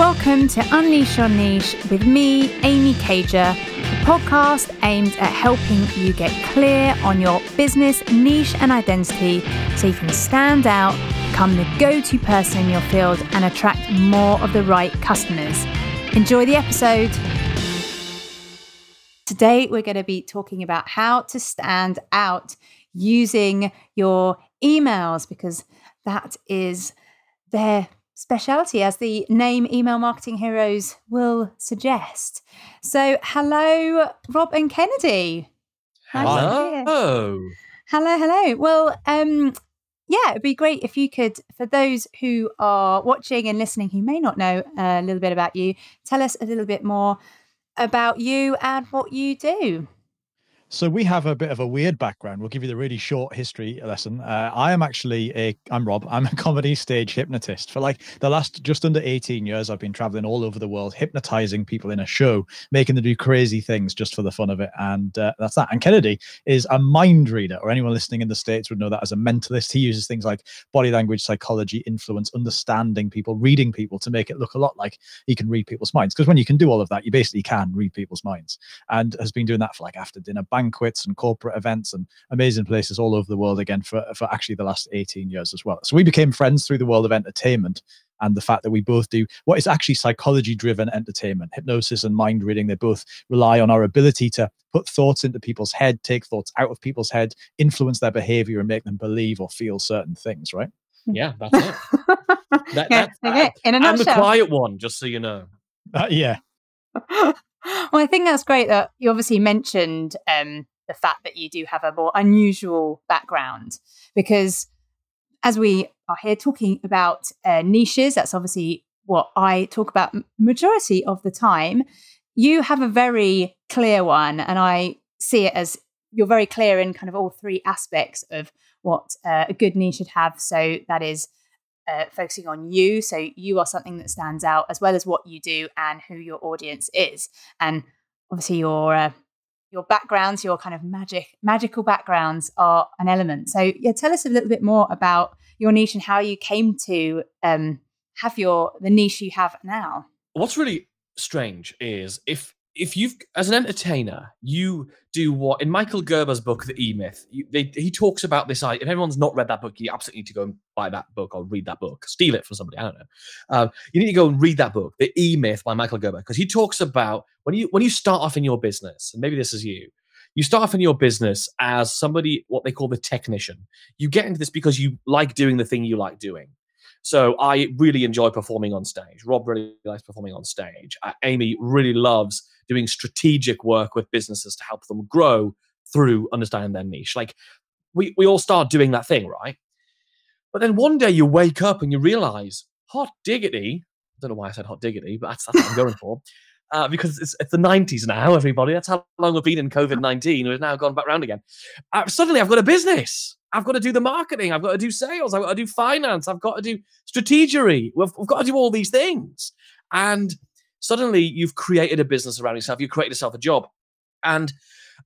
Welcome to Unleash Your Niche with me, Amy Cager, the podcast aimed at helping you get clear on your business niche and identity so you can stand out, become the go to person in your field, and attract more of the right customers. Enjoy the episode. Today, we're going to be talking about how to stand out using your emails because that is their speciality, as the name Email Marketing Heroes will suggest. So, hello, Rob and Kennedy. Hello. Hello, hello. Well, um, yeah, it'd be great if you could, for those who are watching and listening who may not know a little bit about you, tell us a little bit more about you and what you do. So we have a bit of a weird background. We'll give you the really short history lesson. Uh, I am actually a, I'm Rob. I'm a comedy stage hypnotist. For like the last just under 18 years, I've been traveling all over the world, hypnotizing people in a show, making them do crazy things just for the fun of it. And uh, that's that. And Kennedy is a mind reader, or anyone listening in the States would know that as a mentalist. He uses things like body language, psychology, influence, understanding people, reading people to make it look a lot like he can read people's minds. Because when you can do all of that, you basically can read people's minds and has been doing that for like after dinner banquets and corporate events and amazing places all over the world again for, for actually the last 18 years as well. So we became friends through the world of entertainment and the fact that we both do what is actually psychology driven entertainment hypnosis and mind reading. They both rely on our ability to put thoughts into people's head take thoughts out of people's head influence their behavior and make them believe or feel certain things right? Yeah that's it. That, yeah, okay. in a i'm the quiet one just so you know. Uh, yeah well, I think that's great that you obviously mentioned um, the fact that you do have a more unusual background because as we are here talking about uh, niches, that's obviously what I talk about majority of the time. You have a very clear one, and I see it as you're very clear in kind of all three aspects of what uh, a good niche should have. So that is uh, focusing on you. So you are something that stands out as well as what you do and who your audience is. And obviously your uh, your backgrounds, your kind of magic magical backgrounds are an element. So yeah, tell us a little bit more about your niche and how you came to um, have your the niche you have now. what's really strange is if if you've as an entertainer you do what in michael gerber's book the e-myth you, they, he talks about this if everyone's not read that book you absolutely need to go and buy that book or read that book steal it from somebody i don't know. Um, you need to go and read that book the e-myth by michael gerber because he talks about when you when you start off in your business and maybe this is you you start off in your business as somebody what they call the technician. You get into this because you like doing the thing you like doing so I really enjoy performing on stage. Rob really likes performing on stage. Uh, Amy really loves doing strategic work with businesses to help them grow through understanding their niche. Like we, we all start doing that thing, right? But then one day you wake up and you realize, hot diggity, I don't know why I said hot diggity, but that's, that's what I'm going for. Uh, because it's, it's the 90s now, everybody. That's how long we've been in COVID 19. We've now gone back round again. Uh, suddenly I've got a business. I've got to do the marketing. I've got to do sales. I've got to do finance. I've got to do strategery. We've, we've got to do all these things. And suddenly you've created a business around yourself. You've created yourself a job. And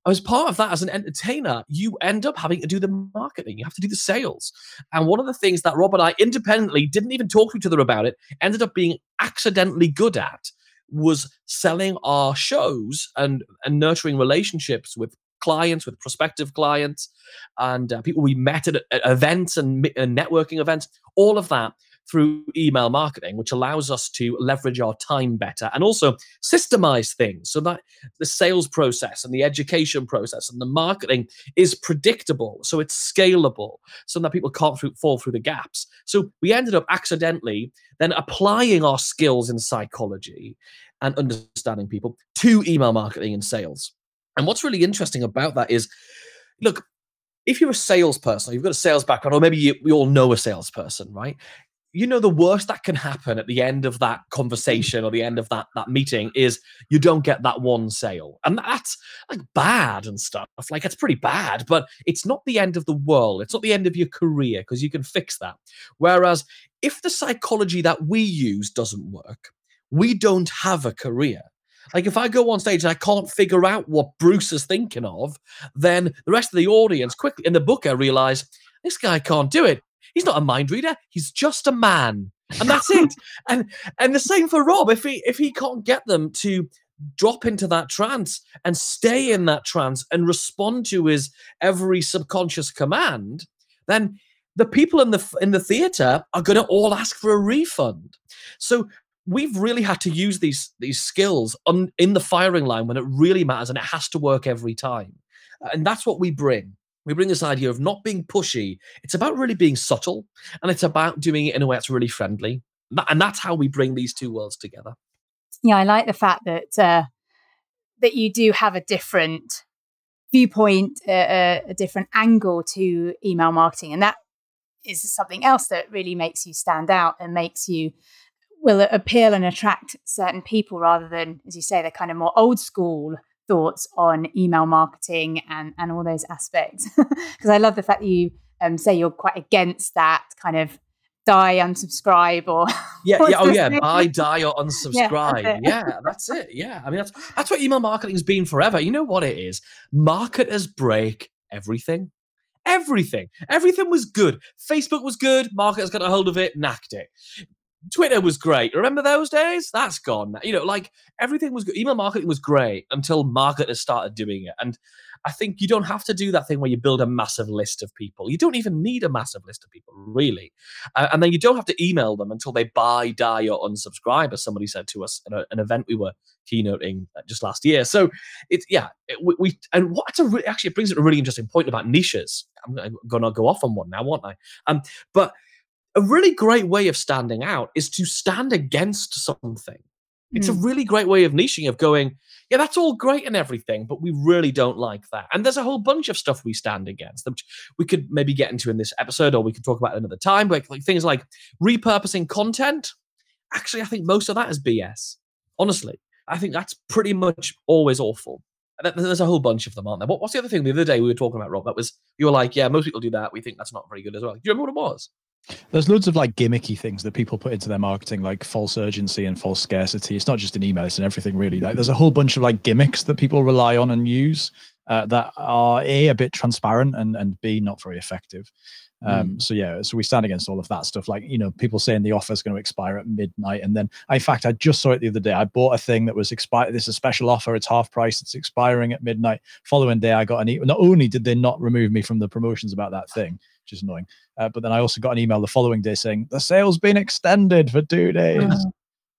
as part of that, as an entertainer, you end up having to do the marketing. You have to do the sales. And one of the things that Rob and I independently didn't even talk to each other about it, ended up being accidentally good at was selling our shows and, and nurturing relationships with clients, with prospective clients, and uh, people we met at, at events and, and networking events, all of that through email marketing, which allows us to leverage our time better and also systemize things so that the sales process and the education process and the marketing is predictable, so it's scalable, so that people can't through, fall through the gaps. So we ended up accidentally then applying our skills in psychology and understanding people to email marketing and sales. And what's really interesting about that is look, if you're a salesperson, you've got a sales background, or maybe you, we all know a salesperson, right? You know the worst that can happen at the end of that conversation or the end of that that meeting is you don't get that one sale, and that's like bad and stuff. Like it's pretty bad, but it's not the end of the world. It's not the end of your career because you can fix that. Whereas if the psychology that we use doesn't work, we don't have a career. Like if I go on stage and I can't figure out what Bruce is thinking of, then the rest of the audience quickly in the book I realize this guy can't do it. He's not a mind reader. He's just a man. and that's it. And and the same for Rob. If he if he can't get them to drop into that trance and stay in that trance and respond to his every subconscious command, then the people in the in the theater are going to all ask for a refund. So we've really had to use these these skills on in the firing line when it really matters and it has to work every time. And that's what we bring. We bring this idea of not being pushy. It's about really being subtle and it's about doing it in a way that's really friendly. And that's how we bring these two worlds together. Yeah, I like the fact that uh, that you do have a different viewpoint, uh, a different angle to email marketing, and that is something else that really makes you stand out and makes you will appeal and attract certain people rather than, as you say, the kind of more old school thoughts on email marketing and, and all those aspects. Because I love the fact that you um, say you're quite against that kind of die, unsubscribe, or yeah, yeah, oh yeah, buy, die, or unsubscribe. Yeah that's, yeah, that's it. Yeah, I mean that's that's what email marketing's been forever. You know what it is? Marketers break everything. Everything. Everything was good. Facebook was good. Marketers got a hold of it, knacked it. Twitter was great. Remember those days? That's gone. You know, like everything was good. Email marketing was great until marketers started doing it. And I think you don't have to do that thing where you build a massive list of people. You don't even need a massive list of people, really. Uh, and then you don't have to email them until they buy, die, or unsubscribe, as somebody said to us at an event we were keynoting uh, just last year. So it's yeah, it, we, we, and what's a re- actually it brings up a really interesting point about niches. I'm going to go off on one now, won't I? Um, but a really great way of standing out is to stand against something. It's mm. a hmm. really great way of niching, of going, yeah, that's all great and everything, but we really don't like that. And there's a whole bunch of stuff we stand against, which we could maybe get into in this episode, or we could talk about another time. But like things like repurposing content. Actually, I think most of that is BS. Honestly, I think that's pretty much always awful. There's a whole bunch of them, aren't there? What's the other thing the other day we were talking about, Rob? That was you were like, yeah, most people do that. We think that's not very good as well. Do you remember what it was? There's loads of like gimmicky things that people put into their marketing, like false urgency and false scarcity. It's not just an email; it's in everything really. Like, there's a whole bunch of like gimmicks that people rely on and use uh, that are a a bit transparent and and b not very effective. Um, mm. So yeah, so we stand against all of that stuff. Like you know, people saying the offer is going to expire at midnight, and then in fact, I just saw it the other day. I bought a thing that was expired. This is a special offer. It's half price. It's expiring at midnight. Following day, I got an email. Not only did they not remove me from the promotions about that thing, which is annoying. Uh, but then I also got an email the following day saying the sale's been extended for two days, oh.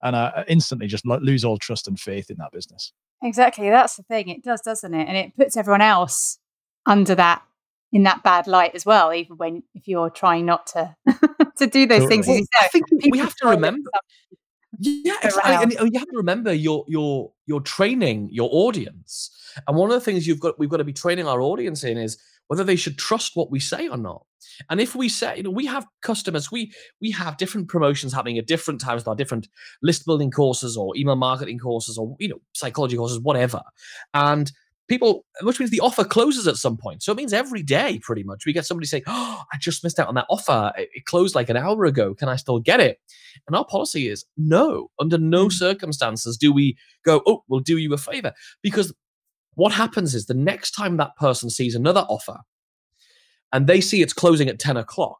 and I instantly just lose all trust and faith in that business. Exactly, that's the thing. It does, doesn't it? And it puts everyone else under that in that bad light as well. Even when if you're trying not to to do those things, well, I think we have to remember. Yeah, exactly. And you have to remember your your your training your audience. And one of the things you've got we've got to be training our audience in is whether they should trust what we say or not. And if we say, you know, we have customers, we we have different promotions happening at different times with our different list building courses or email marketing courses or you know psychology courses, whatever. And people, which means the offer closes at some point. So it means every day, pretty much, we get somebody saying, "Oh, I just missed out on that offer. It closed like an hour ago. Can I still get it?" And our policy is no. Under no hmm. circumstances do we go, "Oh, we'll do you a favor," because what happens is the next time that person sees another offer and they see it's closing at 10 o'clock,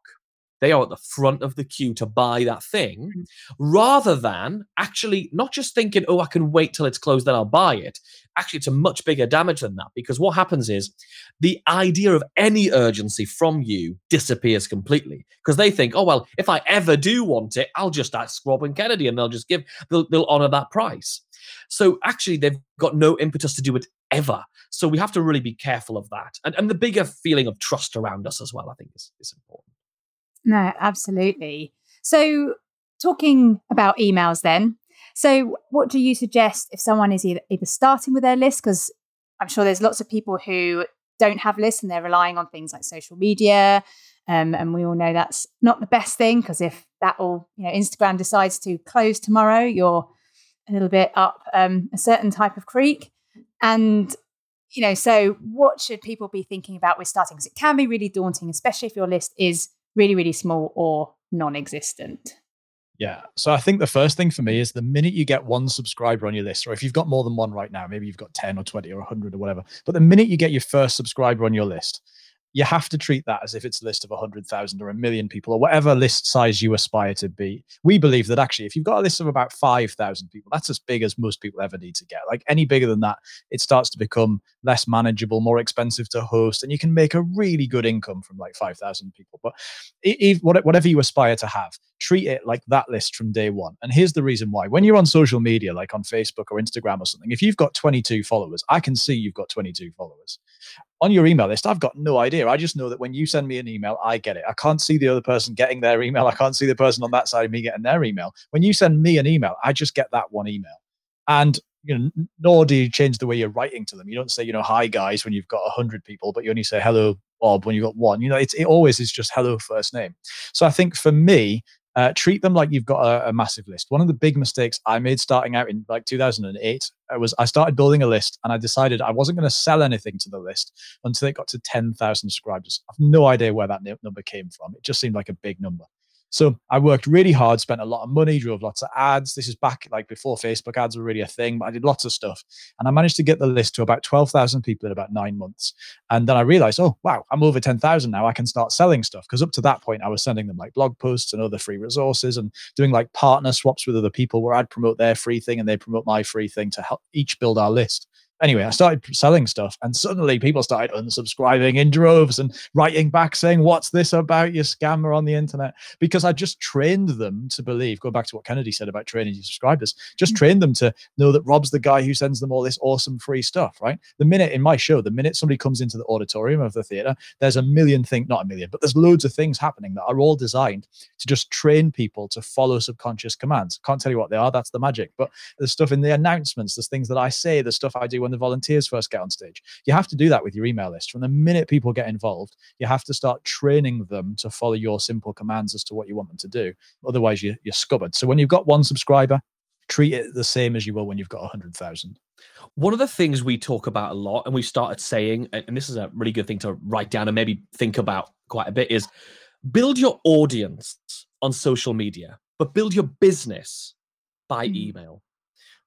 they are at the front of the queue to buy that thing mm. rather than actually not just thinking, oh, I can wait till it's closed, then I'll buy it. Actually, it's a much bigger damage than that because what happens is the idea of any urgency from you disappears completely because they think, oh, well, if I ever do want it, I'll just ask Rob and Kennedy and they'll just give, they'll, they'll honor that price. So actually, they've got no impetus to do it ever. So we have to really be careful of that. And, and the bigger feeling of trust around us as well, I think, is, is important. No, absolutely. So, talking about emails then. So, what do you suggest if someone is either, either starting with their list? Because I'm sure there's lots of people who don't have lists and they're relying on things like social media. Um, and we all know that's not the best thing because if that all, you know, Instagram decides to close tomorrow, you're a little bit up um, a certain type of creek. And, you know, so what should people be thinking about with starting? Because it can be really daunting, especially if your list is really, really small or non existent. Yeah. So I think the first thing for me is the minute you get one subscriber on your list, or if you've got more than one right now, maybe you've got 10 or 20 or 100 or whatever, but the minute you get your first subscriber on your list, you have to treat that as if it's a list of 100,000 or a million people or whatever list size you aspire to be. We believe that actually, if you've got a list of about 5,000 people, that's as big as most people ever need to get. Like any bigger than that, it starts to become less manageable, more expensive to host, and you can make a really good income from like 5,000 people. But if, whatever you aspire to have, treat it like that list from day one. And here's the reason why. When you're on social media, like on Facebook or Instagram or something, if you've got 22 followers, I can see you've got 22 followers on your email list, I've got no idea. I just know that when you send me an email, I get it. I can't see the other person getting their email. I can't see the person on that side of me getting their email. When you send me an email, I just get that one email. And you know, nor do you change the way you're writing to them. You don't say, you know, hi guys when you've got a hundred people, but you only say hello Bob when you've got one. You know, it's it always is just hello first name. So I think for me, uh, treat them like you've got a, a, massive list. One of the big mistakes I made starting out in like 2008 uh, was I started building a list and I decided I wasn't going to sell anything to the list until it got to 10,000 subscribers. I've no idea where that number came from. It just seemed like a big number. So I worked really hard, spent a lot of money, drove lots of ads. This is back like before Facebook ads were really a thing, but I did lots of stuff. And I managed to get the list to about 12,000 people in about nine months. And then I realized, oh, wow, I'm over 10,000 now. I can start selling stuff. Because up to that point, I was sending them like blog posts and other free resources and doing like partner swaps with other people where I'd promote their free thing and they promote my free thing to help each build our list anyway, I started selling stuff, and suddenly people started unsubscribing in droves and writing back saying, What's this about, you scammer on the internet? Because I just trained them to believe, go back to what Kennedy said about training your subscribers, just mm-hmm. trained them to know that Rob's the guy who sends them all this awesome free stuff, right? The minute in my show, the minute somebody comes into the auditorium of the theater, there's a million things, not a million, but there's loads of things happening that are all designed to just train people to follow subconscious commands. Can't tell you what they are, that's the magic. But there's stuff in the announcements, there's things that I say, there's stuff I do when the volunteers first get on stage. You have to do that with your email list. From the minute people get involved, you have to start training them to follow your simple commands as to what you want them to do. Otherwise, you, you're scuppered. So when you've got one subscriber, treat it the same as you will when you've got 100,000. One of the things we talk about a lot, and we've started saying, and this is a really good thing to write down and maybe think about quite a bit, is build your audience on social media, but build your business by mm. email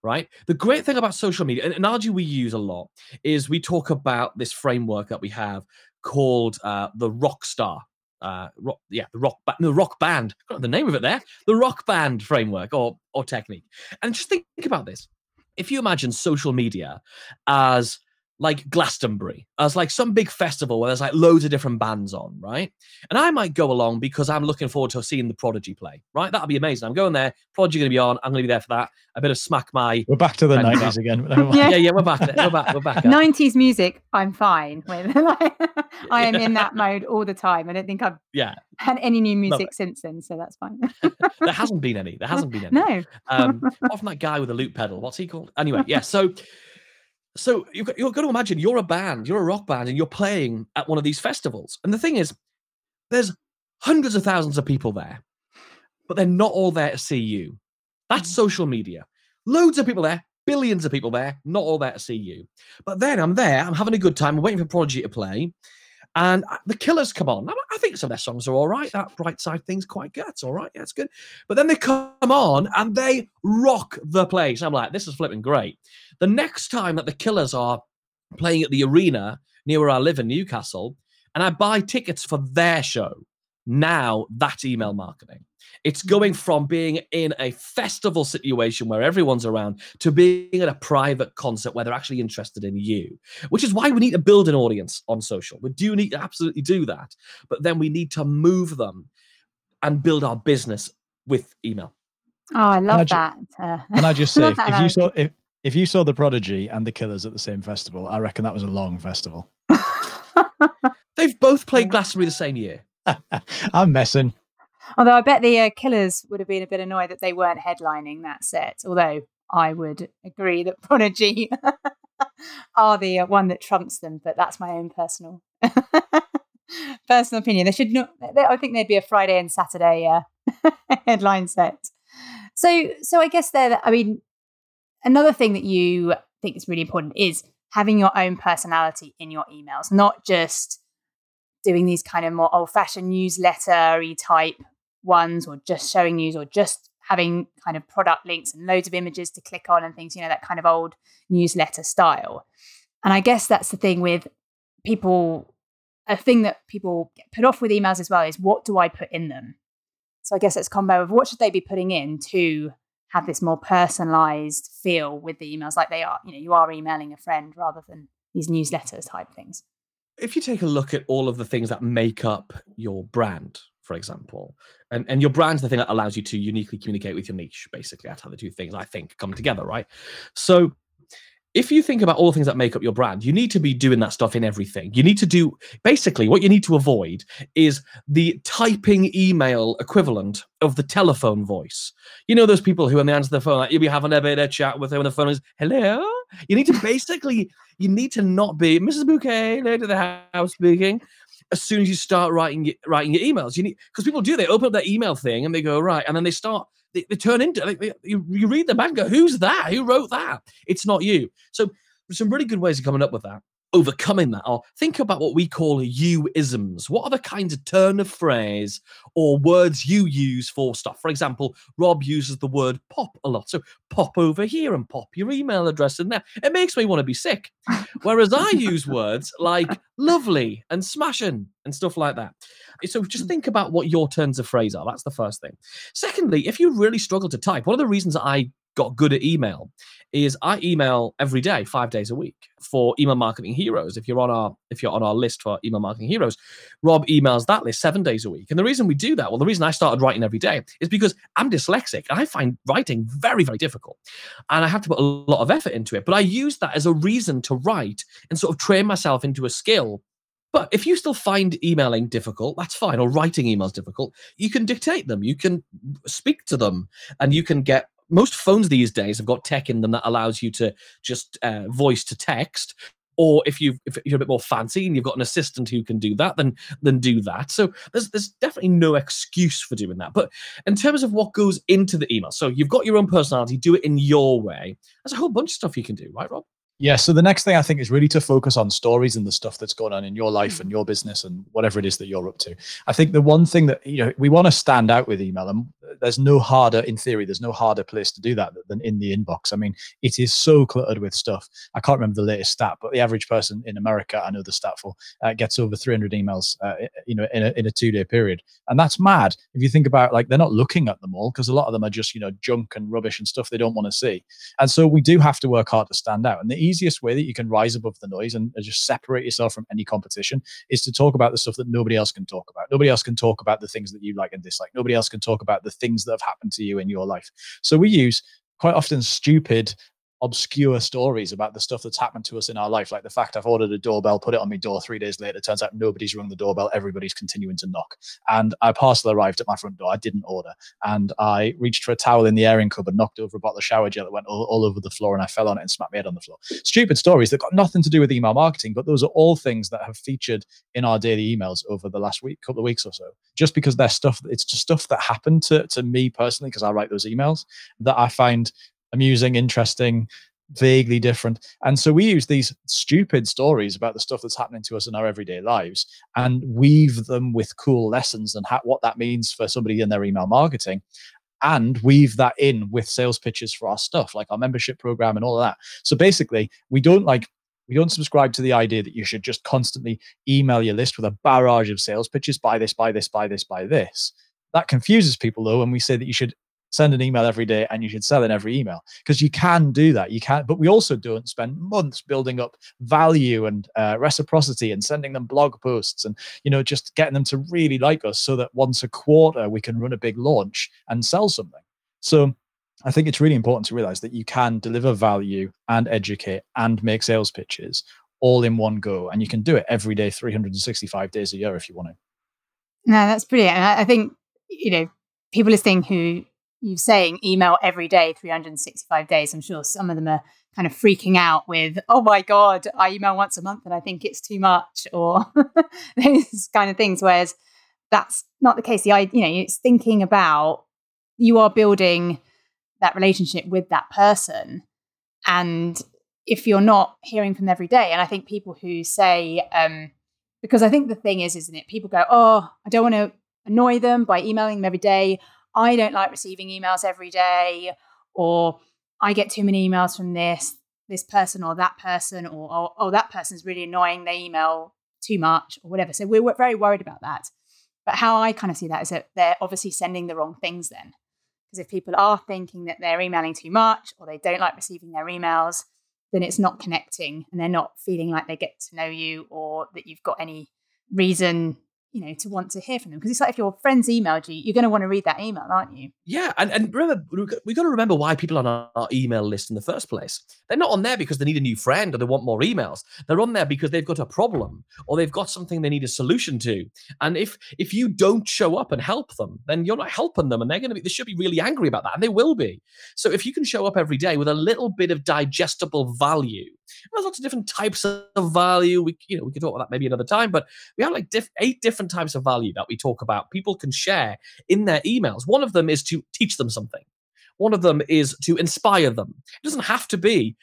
right? The great thing about social media, an analogy we use a lot, is we talk about this framework that we have called uh, the rock star. Uh, rock, yeah, the rock, ba- the rock band. The name of it there. The rock band framework or or technique. And just think about this. If you imagine social media as like Glastonbury as like some big festival where there's like loads of different bands on, right? And I might go along because I'm looking forward to seeing the Prodigy play, right? That'll be amazing. I'm going there. Prodigy going to be on. I'm going to be there for that. A bit of smack my. We're back to the nineties again. yeah. yeah, yeah, we're back. We're back. We're back. Nineties music, I'm fine with. I am in that mode all the time. I don't think I've yeah had any new music since then, so that's fine. there hasn't been any. There hasn't been any. No. um, often that guy with the loop pedal. What's he called? Anyway, yeah. So so you've got, you've got to imagine you're a band, you're a rock band, and you're playing at one of these festivals. And the thing is, there's hundreds of thousands of people there, but they're not all there to see you. That's mm. social media. Loads of people there, billions of people there, not all there to see you. But then I'm there, I'm having a good time, I'm waiting for Prodigy to play. And the Killers come on. I think some of their songs are all right. That bright side thing's quite good. It's all right. Yeah, it's good. But then they come on and they rock the place. I'm like, this is flipping great. The next time that the Killers are playing at the arena near where I live in Newcastle, and I buy tickets for their show, now that email marketing. It's going from being in a festival situation where everyone's around to being at a private concert where they're actually interested in you, which is why we need to build an audience on social. We do need to absolutely do that. But then we need to move them and build our business with email. Oh, I love that. uh, can I just say, if, if you saw if, if you saw the Prodigy and the Killers at the same festival, I reckon that was a long festival. They've both played Glastonbury the same year. I'm messing. Although I bet the uh, Killers would have been a bit annoyed that they weren't headlining that set. Although I would agree that Prodigy are the uh, one that trumps them, but that's my own personal personal opinion. They should not. They, I think they'd be a Friday and Saturday uh, headline set. So, so I guess there. I mean, another thing that you think is really important is having your own personality in your emails, not just doing these kind of more old fashioned newsletter-y type ones or just showing news or just having kind of product links and loads of images to click on and things, you know, that kind of old newsletter style. And I guess that's the thing with people a thing that people get put off with emails as well is what do I put in them? So I guess it's combo of what should they be putting in to have this more personalized feel with the emails like they are, you know, you are emailing a friend rather than these newsletters type things. If you take a look at all of the things that make up your brand, for example, and, and your brand's the thing that allows you to uniquely communicate with your niche, basically. That's how the two things I think come together, right? So if you think about all the things that make up your brand, you need to be doing that stuff in everything. You need to do basically what you need to avoid is the typing email equivalent of the telephone voice. You know those people who, when they answer the phone, like you'll be having a bit of chat with them, and the phone is hello. You need to basically, you need to not be Mrs. Bouquet, lady of the house speaking. As soon as you start writing writing your emails, you need because people do they open up their email thing and they go right, and then they start they, they turn into like they, you, you read the manga. Who's that? Who wrote that? It's not you. So some really good ways of coming up with that overcoming that or think about what we call you isms what are the kinds of turn of phrase or words you use for stuff? For example rob uses the word pop a lot. So pop over here and pop your email address in there. It makes me want to be sick. Whereas i use words like lovely and smashing and stuff like that. So just think about what your turns of phrase are. That's the first thing. Secondly if you really struggle to type one of the reasons i got good at email is I email every day, five days a week for email marketing heroes. If you're on our if you're on our list for email marketing heroes, Rob emails that list seven days a week. And the reason we do that, well, the reason I started writing every day is because I'm dyslexic and I find writing very, very difficult. And I have to put a lot of effort into it. But I use that as a reason to write and sort of train myself into a skill but if you still find emailing difficult, that's fine, or writing emails difficult, you can dictate them, you can speak to them, and you can get most phones these days have got tech in them that allows you to just uh, voice to text or if you if you're a bit more fancy and you've got an assistant who can do that then then do that so there's there's definitely no excuse for doing that but in terms of what goes into the email so you've got your own personality do it in your way there's a whole bunch of stuff you can do right rob yeah. So the next thing I think is really to focus on stories and the stuff that's going on in your life mm. and your business and whatever it is that you're up to. I think the one thing that, you know, we want to stand out with email and there's no harder, in theory, there's no harder place to do that than in the inbox. I mean, it is so cluttered with stuff. I can't remember the latest stat, but the average person in America, I know the stat for, uh, gets over 300 emails, uh, you know, in a, in a two day period. And that's mad. If you think about like, they're not looking at them all because a lot of them are just, you know, junk and rubbish and stuff they don't want to see. And so we do have to work hard to stand out. And the easiest way that you can rise above the noise and just separate yourself from any competition is to talk about the stuff that nobody else can talk about. Nobody else can talk about the things that you like and dislike. Nobody else can talk about the things that have happened to you in your life. So we use quite often stupid obscure stories about the stuff that's happened to us in our life. Like the fact I've ordered a doorbell, put it on my door three days later. Turns out nobody's rung the doorbell. Everybody's continuing to knock. And a parcel arrived at my front door. I didn't order. And I reached for a towel in the airing cupboard, knocked over a bottle of shower gel that went all, all over the floor, and I fell on it and smacked my head on the floor. Stupid stories that got nothing to do with email marketing, but those are all things that have featured in our daily emails over the last week, couple of weeks or so. Just because they're stuff, it's just stuff that happened to, to me personally, because I write those emails that I find amusing, interesting, vaguely different. And so we use these stupid stories about the stuff that's happening to us in our everyday lives and weave them with cool lessons and ha- what that means for somebody in their email marketing and weave that in with sales pitches for our stuff like our membership program and all of that. So basically, we don't like we don't subscribe to the idea that you should just constantly email your list with a barrage of sales pitches buy this buy this buy this buy this that confuses people though when we say that you should send an email every day and you should sell in every email because you can do that. You can but we also don't spend months building up value and uh, reciprocity and sending them blog posts and you know just getting them to really like us so that once a quarter we can run a big launch and sell something. So i think it's really important to realize that you can deliver value and educate and make sales pitches all in one go and you can do it every day 365 days a year if you want to no that's brilliant i think you know people listening who you saying email every day, 365 days. I'm sure some of them are kind of freaking out with, oh my God, I email once a month and I think it's too much, or those kind of things. Whereas that's not the case. The you know, it's thinking about you are building that relationship with that person. And if you're not hearing from them every day, and I think people who say, um, because I think the thing is, isn't it? People go, oh, I don't want to annoy them by emailing them every day. I don't like receiving emails every day, or I get too many emails from this this person or that person, or oh, oh that person's really annoying. They email too much or whatever. So we're very worried about that. But how I kind of see that is that they're obviously sending the wrong things then. Because if people are thinking that they're emailing too much or they don't like receiving their emails, then it's not connecting and they're not feeling like they get to know you or that you've got any reason you know, to want to hear from them. Because it's like if your friends emailed you, you're going to want to read that email, aren't you? Yeah, and, and remember, we've got to remember why people are on our, our, email list in the first place. They're not on there because they need a new friend or they want more emails. They're on there because they've got a problem or they've got something they need a solution to. And if if you don't show up and help them, then you're not helping them, and they're going to be they should be really angry about that, and they will be. So if you can show up every day with a little bit of digestible value there's lots of different types of value. We, you know, we could talk about that maybe another time, but we have like diff- eight different types of value that we talk about. People can share in their emails. One of them is to teach them something. One of them is to inspire them. It doesn't have to be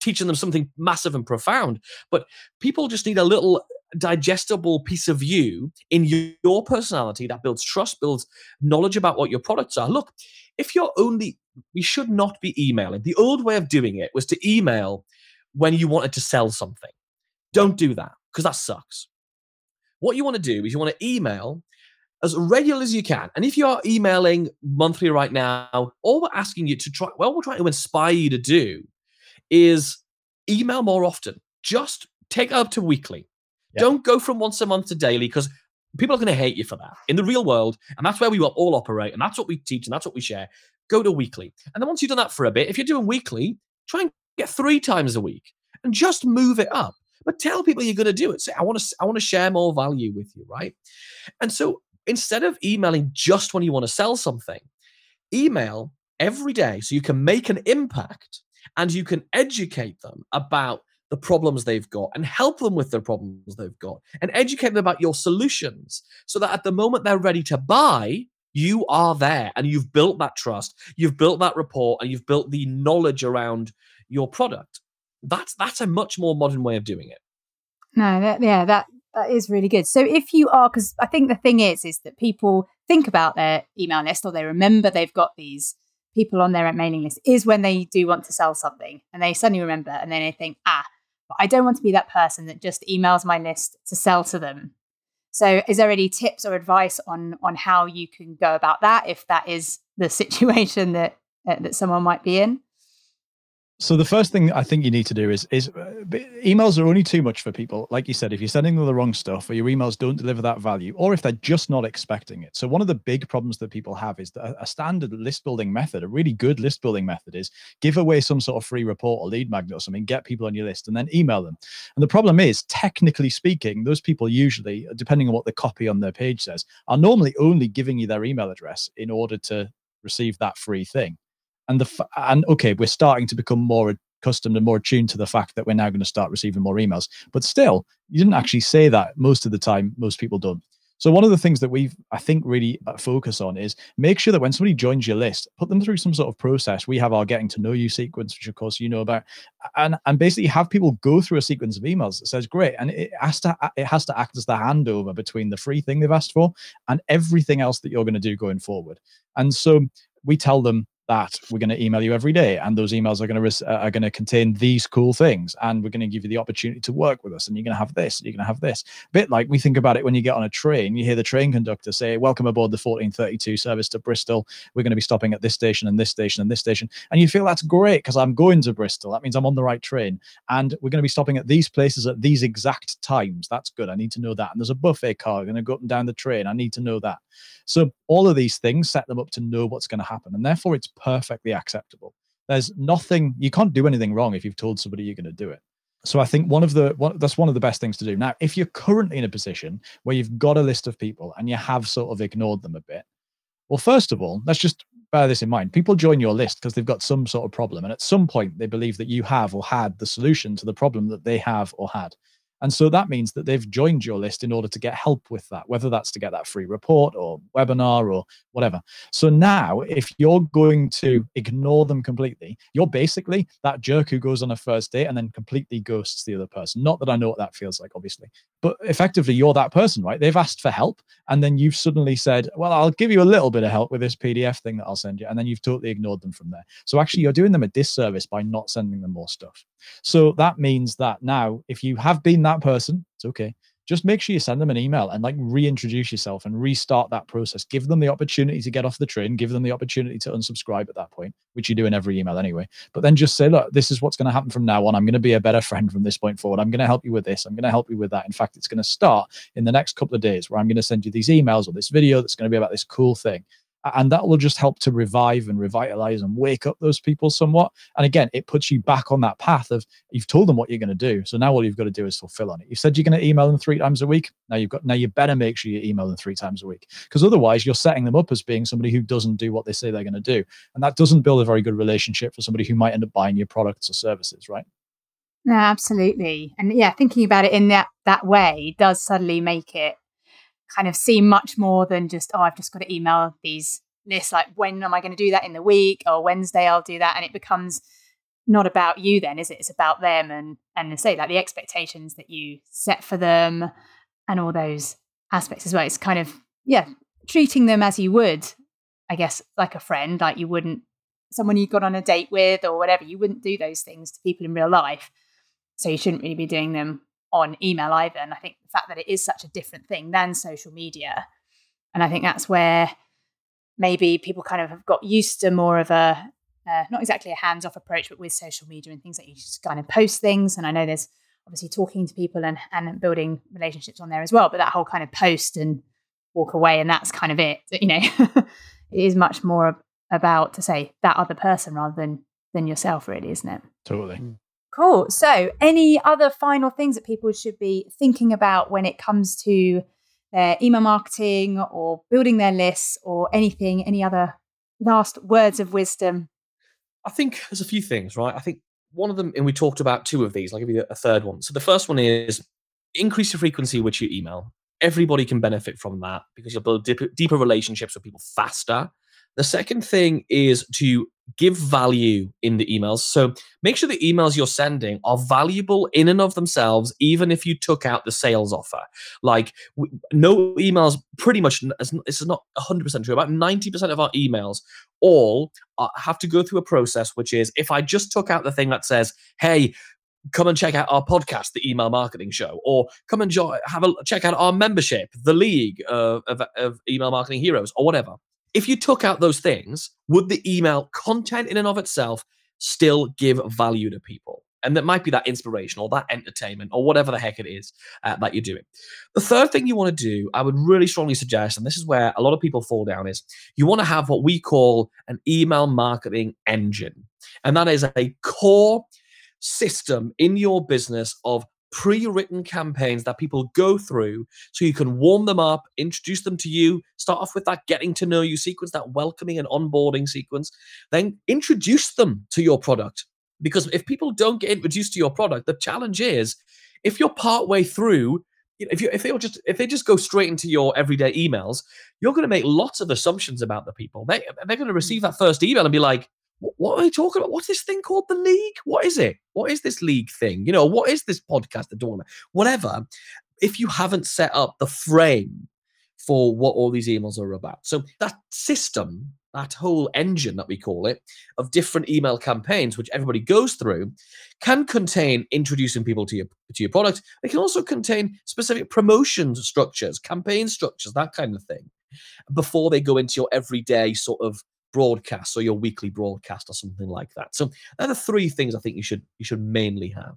teaching them something massive and profound, but people just need a little digestible piece of you in your personality that builds trust, builds knowledge about what your products are. Look, if you're only, we should not be emailing. The old way of doing it was to email when you wanted to sell something. Don't do that because that sucks. What you want to do is you want to email as regular as you can. And if you are emailing monthly right now, all we're asking you to try, well, we're trying to inspire you to do is email more often. Just take it up to weekly. Don't go from once a month to daily because people are going to hate you for that in the real world. And that's where we all operate. And that's what we teach and that's what we share. Go to weekly. And then once you've done that for a bit, if you're doing weekly, try and get three times a week and just move it up. But tell people you're going to do it. Say, I want to, I want to share more value with you, right? And so instead of emailing just when you want to sell something, email every day so you can make an impact and you can educate them about the problems they've got and help them with the problems they've got and educate them about your solutions so that at the moment they're ready to buy, you are there and you've built that trust, you've built that rapport, and you've built the knowledge around your product. That's that's a much more modern way of doing it. No, that, yeah, that that is really good. So if you are, because I think the thing is, is that people think about their email list or they remember they've got these people on their mailing list is when they do want to sell something and they suddenly remember and then they think, ah, but I don't want to be that person that just emails my list to sell to them. So is there any tips or advice on on how you can go about that if that is the situation that uh, that someone might be in? So the first thing I think you need to do is is uh, emails are only too much for people. Like you said, if you're sending them the wrong stuff, or your emails don't deliver that value, or if they're just not expecting it. So one of the big problems that people have is that a standard list building method, a really good list building method, is give away some sort of free report or lead magnet or something, get people on your list, and then email them. And the problem is, technically speaking, those people usually, depending on what the copy on their page says, are normally only giving you their email address in order to receive that free thing and the and okay, we're starting to become more accustomed and more attuned to the fact that we're now going to start receiving more emails. But still, you didn't actually say that most of the time. Most people don't. So one of the things that we've, I think really uh, focus on is make sure that when somebody joins your list, put them through some sort of process. We have our getting to know you sequence, which of course you know about, and and basically have people go through a sequence of emails that says great, and it has to it has to act as the handover between the free thing they've asked for and everything else that you're going to do going forward. And so we tell them that we're going to email you every day and those emails are going to uh, are going to contain these cool things and we're going to give you the opportunity to work with us and you're going to have this you're going to have this. A bit like we think about it when you get on a train you hear the train conductor say welcome aboard the 1432 service to bristol. We're going to be stopping at this station and this station and this station. And you feel that's great because i'm going to bristol. That means i'm on the right train. And we're going to be stopping at these places at these exact times. That's good. I need to know that. And there's a buffet car. Going to go up and down the train. I need to know that. So all of these things set them up to know what's going to happen. And therefore it's perfectly acceptable. There's nothing you can't do anything wrong if you've told somebody you're going to do it. So I think one of the one, that's one of the best things to do. Now, if you're currently in a position where you've got a list of people and you have sort of ignored them a bit, well, first of all, let's just bear this in mind. People join your list because they've got some sort of problem, and at some point they believe that you have or had the solution to the problem that they have or had. And so that means that they've joined your list in order to get help with that, whether that's to get that free report or webinar or whatever. So now, if you're going to ignore them completely, you're basically that jerk who goes on a first date and then completely ghosts the other person. Not that I know what that feels like, obviously, but effectively, you're that person, right? They've asked for help, and then you've suddenly said, Well, I'll give you a little bit of help with this PDF thing that I'll send you. And then you've totally ignored them from there. So actually, you're doing them a disservice by not sending them more stuff. So that means that now, if you have been that person, it's okay. just make sure you send them an email and like reintroduce yourself and restart that process. Give them the opportunity to get off the train, give them the opportunity to unsubscribe at that point, which you do in every email anyway. But then just say, look, this is what's going to happen from now on. I'm going to be a better friend from this point forward. I'm going to help you with this. I'm going to help you with that. In fact, it's going to start in the next couple of days where I'm going to send you these emails or this video that's going to be about this cool thing and that will just help to revive and revitalize and wake up those people somewhat. And again it puts you back on that path of you've told them what you're going to do so now all you've got to do is fulfill on it. You said you're going to email them three times a week. Now you've got now you better make sure you email them three times a week because otherwise you're setting them up as being somebody who doesn't do what they say they're going to do. And that doesn't build a very good relationship for somebody who might end up buying your products or services right? No absolutely. And yeah thinking about it in that that way does suddenly make it kind of seem much more than just oh i've just got to email these lists like when am i going to do that? In the week or wednesday i'll do that and it becomes not about you then is it? It's about them and and say like the expectations that you set for them and all those aspects as well. It's kind of yeah treating them as you would i guess like a friend like you wouldn't someone you got on a date with or whatever you wouldn't do those things to people in real life. So you shouldn't really be doing them on email either. And I think the fact that it is such a different thing than social media, and I think that's where maybe people kind of have got used to more of a uh, not exactly a hands off approach, but with social media and things like you just kind of post things. And I know there's obviously talking to people and, and building relationships on there as well, but that whole kind of post and walk away and that's kind of it. You know, it is much more about to say that other person rather than than yourself, really, isn't it? Totally. Cool. So, any other final things that people should be thinking about when it comes to their email marketing or building their lists or anything? Any other last words of wisdom? I think there's a few things, right? I think one of them, and we talked about two of these. I'll give you a third one. So, the first one is increase the frequency which you email. Everybody can benefit from that because you'll build deeper relationships with people faster. The second thing is to give value in the emails. So make sure the emails you're sending are valuable in and of themselves, even if you took out the sales offer. Like no emails, pretty much, this is not 100% true, about 90% of our emails all have to go through a process, which is if I just took out the thing that says, hey, come and check out our podcast, the email marketing show, or come and jo- have a check out our membership, the league of, of, of email marketing heroes, or whatever if you took out those things, would the email content in and of itself still give value to people? And that might be that inspiration or that entertainment or whatever the heck it is uh, that you're doing. The third thing you want to do, I would really strongly suggest, and this is where a lot of people fall down, is you want to have what we call an email marketing engine. And that is a core system in your business of pre-written campaigns that people go through so you can warm them up introduce them to you start off with that getting to know you sequence that welcoming and onboarding sequence then introduce them to your product. Because if people don't get introduced to your product the challenge is if you're part way through if you if they just if they just go straight into your everyday emails you're going to make lots of assumptions about the people. They, they're going to receive that first email and be like what are they talking about? What's this thing called the league? What is it? What is this league thing? You know, what is this podcast they're doing? Whatever. If you haven't set up the frame for what all these emails are about. So that system, that whole engine that we call it, of different email campaigns, which everybody goes through, can contain introducing people to your to your product. It can also contain specific promotion structures, campaign structures, that kind of thing, before they go into your everyday sort of broadcast or your weekly broadcast or something like that. So they're the three things I think you should you should mainly have.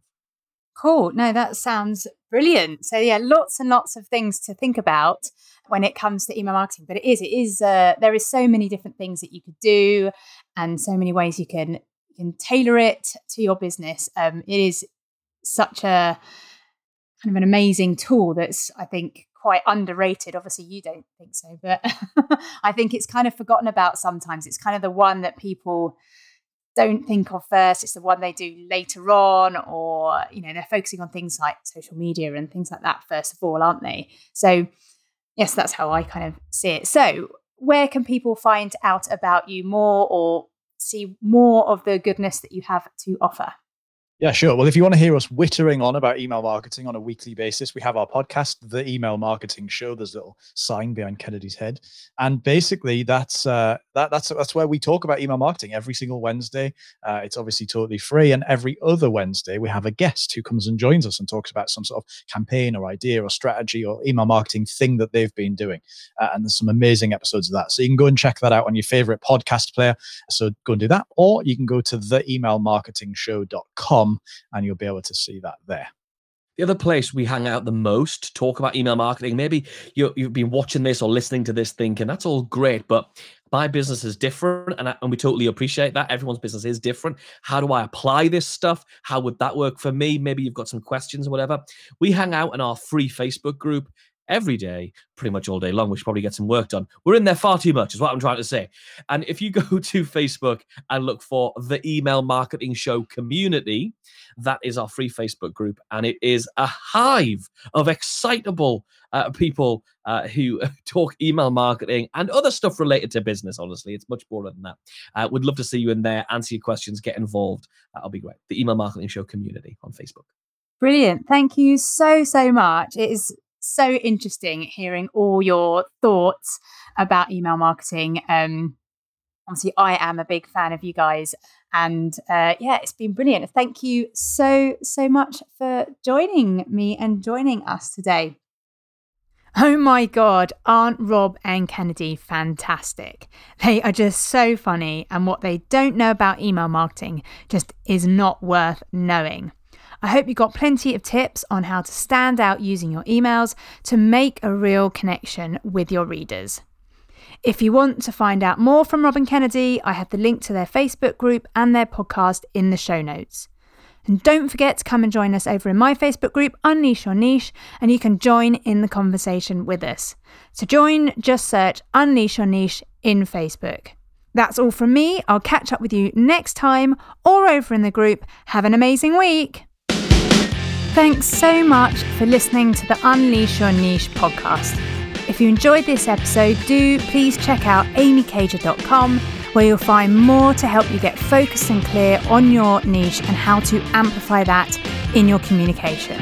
Cool. No, that sounds brilliant. So yeah, lots and lots of things to think about when it comes to email marketing. But it is, it is, uh, there is so many different things that you could do, and so many ways you can you can tailor it to your business. Um, it is such a kind of an amazing tool that's I think quite underrated. Obviously, you don't think so, but I think it's kind of forgotten about sometimes. It's kind of the one that people don't think of first. It's the one they do later on, or you know, they're focusing on things like social media and things like that first of all, aren't they? So, yes, that's how I kind of see it. So, where can people find out about you more or see more of the goodness that you have to offer? Yeah, sure. Well, if you want to hear us wittering on about email marketing on a weekly basis, we have our podcast, The Email Marketing Show. There's a little sign behind Kennedy's head, and basically that's uh, that that's that's where we talk about email marketing every single Wednesday. Uh, it's obviously totally free, and every other Wednesday we have a guest who comes and joins us and talks about some sort of campaign or idea or strategy or email marketing thing that they've been doing. Uh, and there's some amazing episodes of that, so you can go and check that out on your favorite podcast player. So go and do that, or you can go to theemailmarketingshow.com and you'll be able to see that there. The other place we hang out the most, talk about email marketing. Maybe you, you've been watching this or listening to this thinking that's all great, but my business is different and, I, and we totally appreciate that everyone's business is different how do i apply this stuff how would that work for me maybe you've got some questions or whatever we hang out in our free facebook group every day, pretty much all day long. We should probably get some work done. We're in there far too much, is what I'm trying to say. And if you go to Facebook and look for the Email Marketing Show community, that is our free Facebook group. And it is a hive of excitable uh, people uh, who talk email marketing and other stuff related to business. Honestly, it's much more than that. Uh, would love to see you in there, answer your questions, get involved. That'll be great. The Email Marketing Show community on Facebook. Brilliant. Thank you so, so much. It is so interesting hearing all your thoughts about email marketing. Um, obviously, I am a big fan of you guys. And uh, yeah, it's been brilliant. Thank you so, so much for joining me and joining us today. Oh my God, aren't Rob and Kennedy fantastic? They are just so funny, and what they don't know about email marketing just is not worth knowing. I hope you got plenty of tips on how to stand out using your emails to make a real connection with your readers. If you want to find out more from Rob and Kennedy, I have the link to their Facebook group and their podcast in the show notes. And don't forget to come and join us over in my Facebook group, Unleash Your Niche, and you can join in the conversation with us. To join, just search Unleash Your Niche in Facebook. That's all from me. I'll catch up with you next time or over in the group. Have an amazing week. Thanks so much for listening to the Unleash Your Niche podcast. If you enjoyed this episode, do please check out amycager.com where you'll find more to help you get focused and clear on your niche and how to amplify that in your communication.